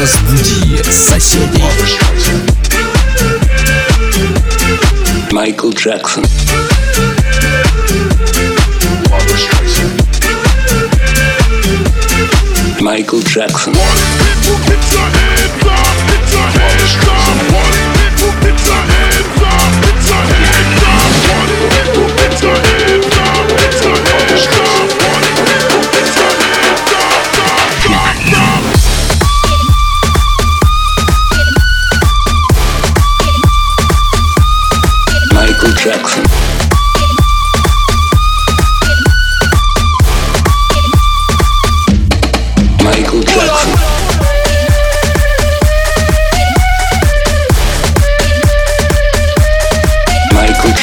Разбуди соседей. Майкл Джексон. Майкл Джексон. Майкл Джексон.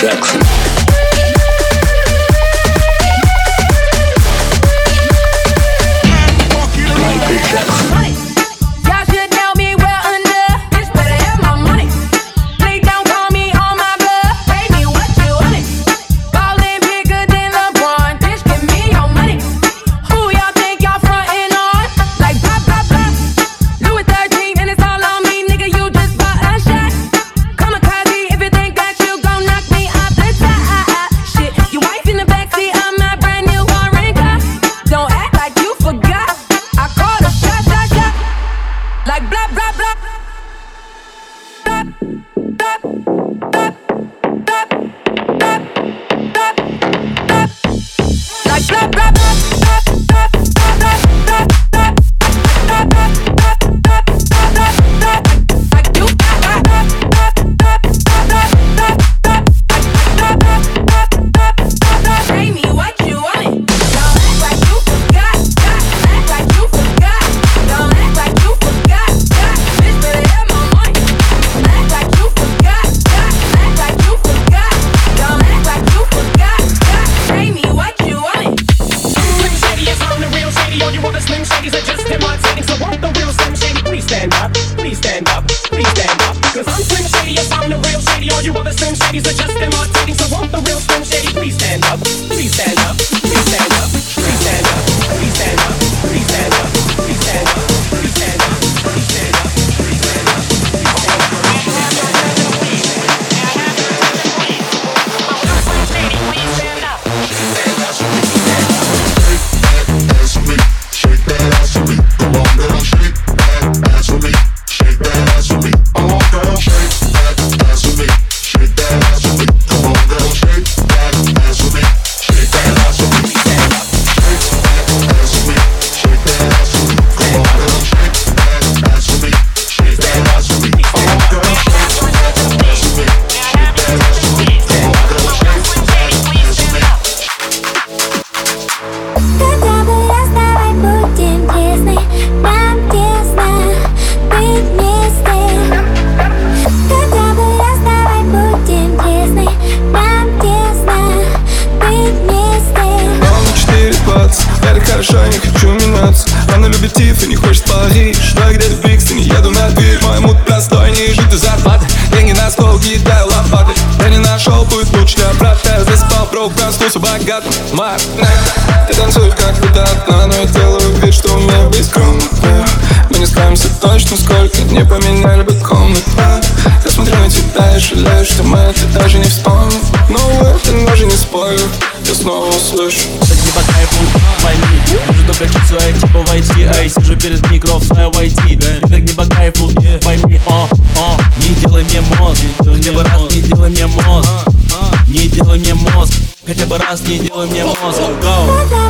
Jackson. коллектив и не хочешь Париж, но где-то фикс? Ты не еду на дверь, моему достойнее жить до зарплаты Деньги на стол, кидаю лопаты. Я не нашел путь лучше для брата Здесь попробуй проснуться богатым Марк, ты танцуешь как будто одна Но я делаю вид, что у меня весь комната Мы не справимся точно, сколько не поменяли бы комната Я смотрю на тебя и жалею, что мы это даже не вспомнили снова слышу Так не по кайфу, а пойми. Нужно прочить своих типа войти А я сижу перед микро, знаю войти Так не по кайфу, пойми. О, о, не делай мне мозг. Хотя бы раз не делай мне мозг. А, а. Не делай мне мозг. Хотя бы раз не делай мне мозг. Go!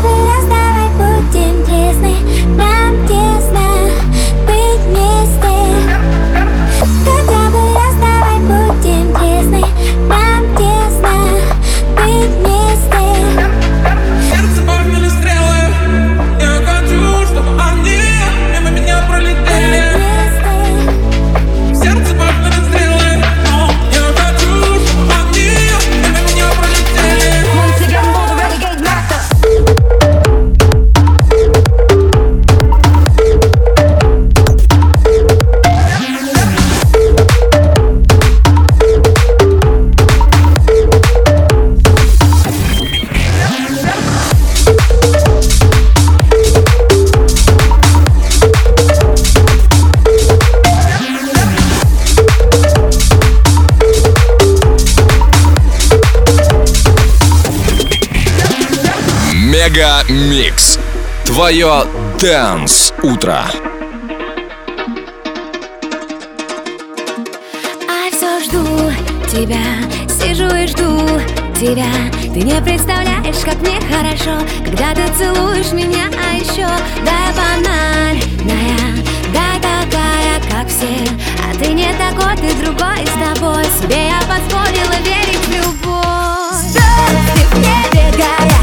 Микс. Твое Dance Утро. А все жду тебя, сижу и жду тебя. Ты не представляешь, как мне хорошо Когда ты целуешь меня, а еще Да, банальная, да, такая, как все. А ты не такой, ты другой, с тобой. Себе я позволила верить в любовь. Звезды в небе горят,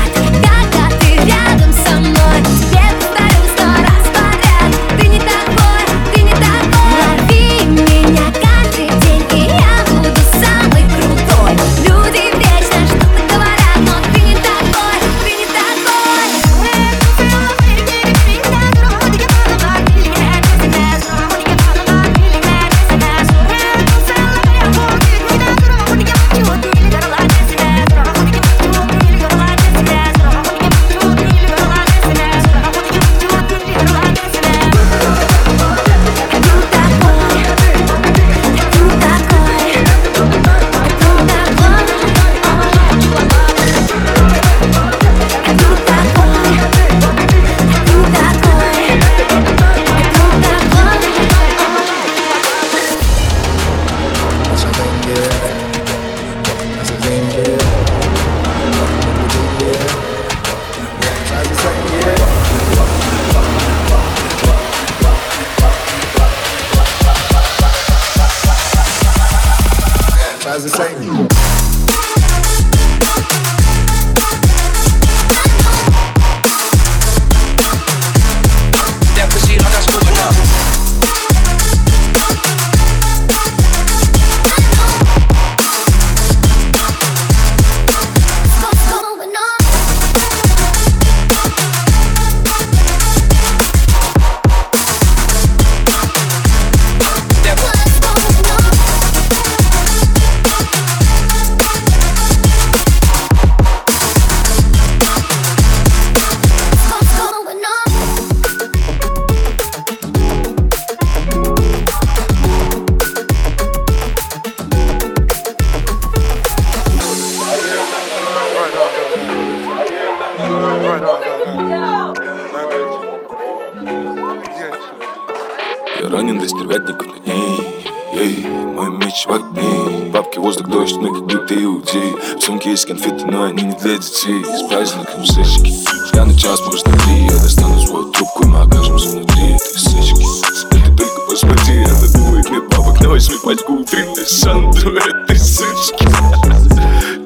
сумке есть конфеты, но они не для детей С праздником сычки Я на час, может на три Я достану свою трубку, и мы окажемся внутри этой сычки Ты только посмотри, она думает, нет бабок На восьми пачку утренней Сандру этой сычки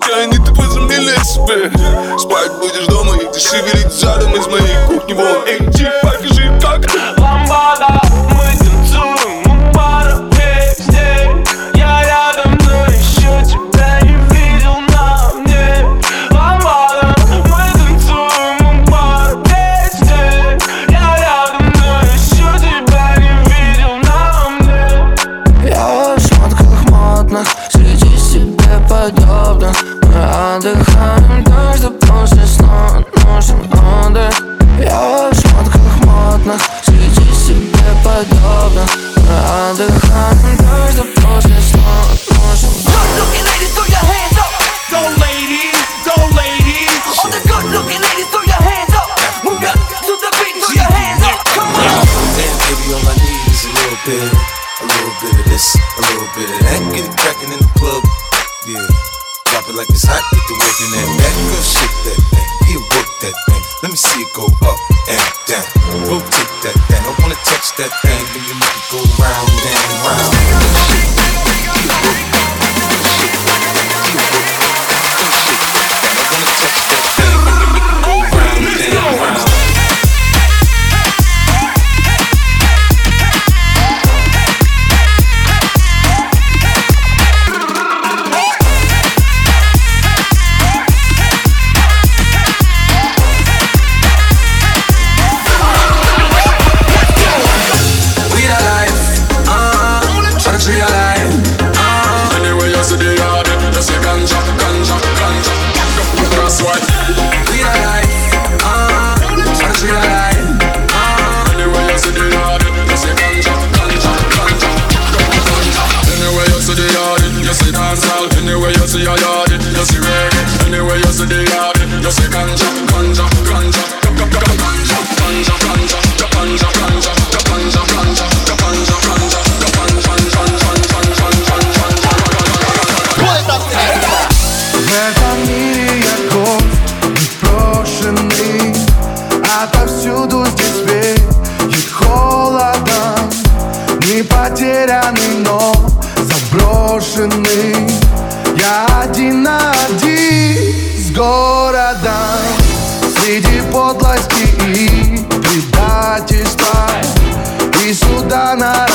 Тянет возомнили себе Спать будешь дома, и ты шевелить задом Из моей кухни. Вон Эй, покажи, Let me see it go up and down. Rotate that thing, I wanna touch that thing when you make it go round and round. what? Я повсюду здесь веет холодом Не потерянный, но заброшенный. Я один на один с городом. Среди подлости и предательства. И суда на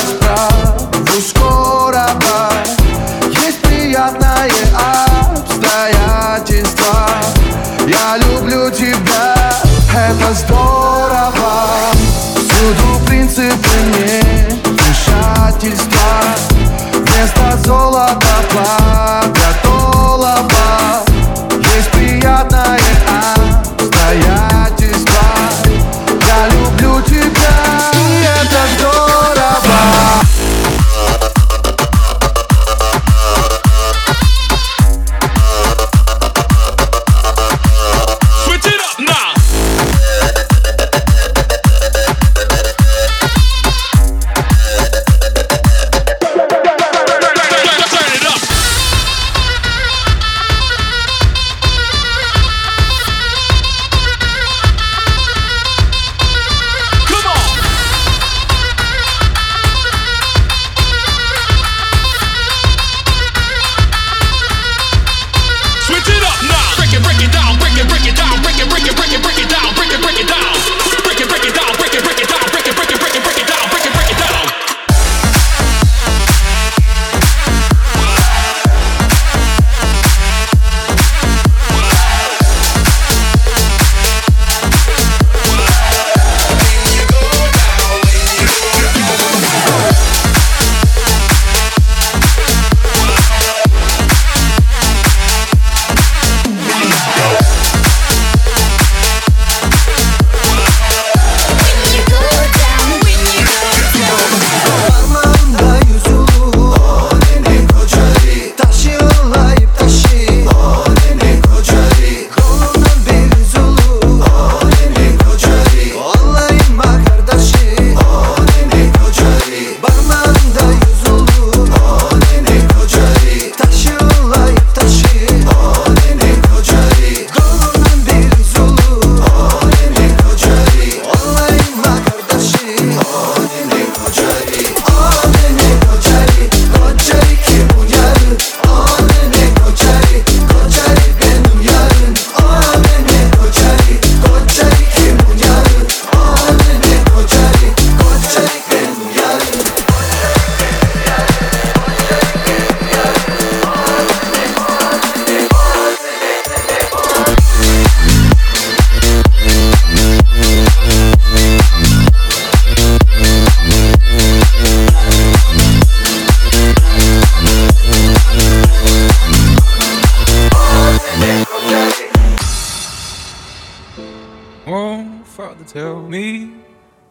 Oh, Father, tell me,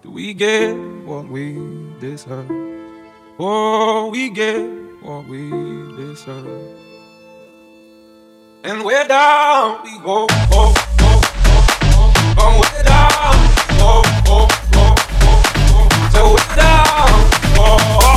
do we get what we deserve? Oh, we get what we deserve. And we're down, we go, oh, oh, oh, oh, we're down, oh, oh, oh, oh, oh, so we're down, oh, oh,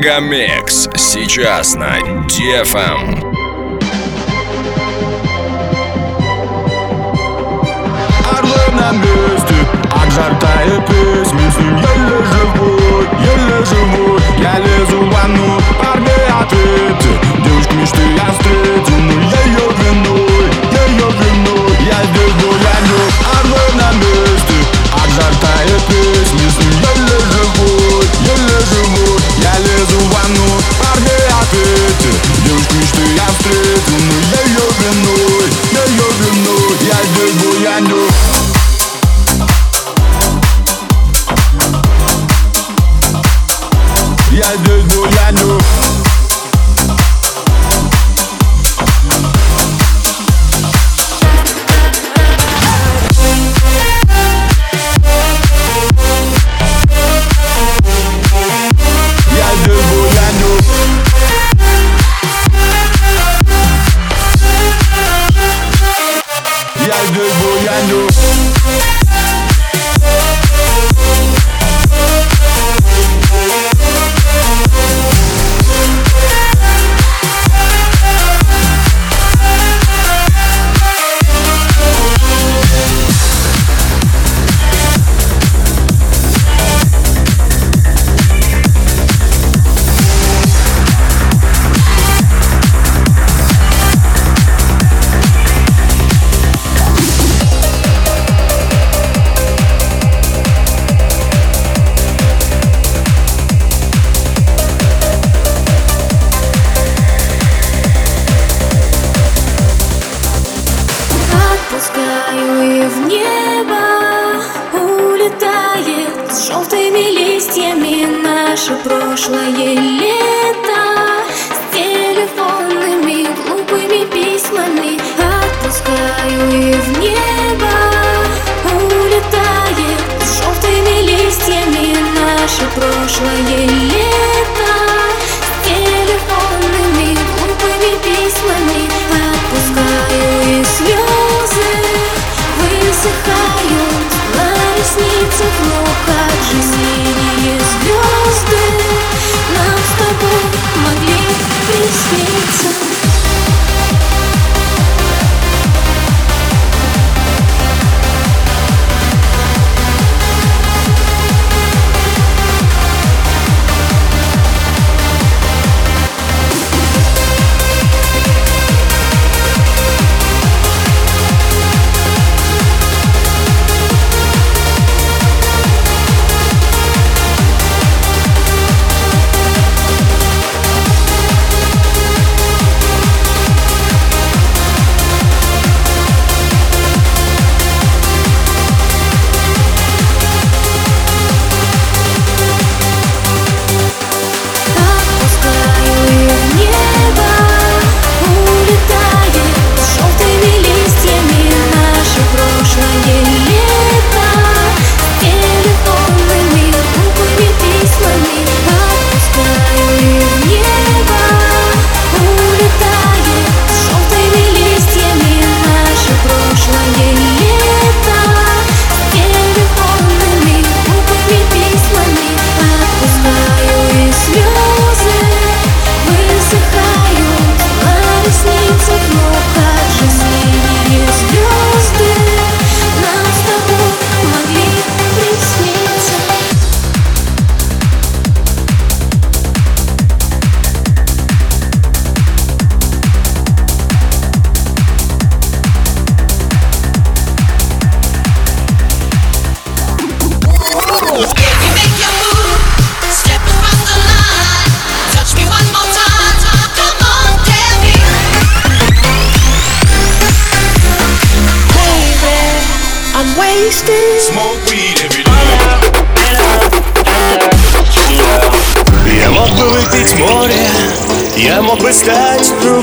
Мегамикс. Сейчас на Дефам. Эм. Орлы на месте, от жарта и песни С ним. Еле живой, еле живой. Я лезу в ванну, парни ответы. Девушку мечты я встретил.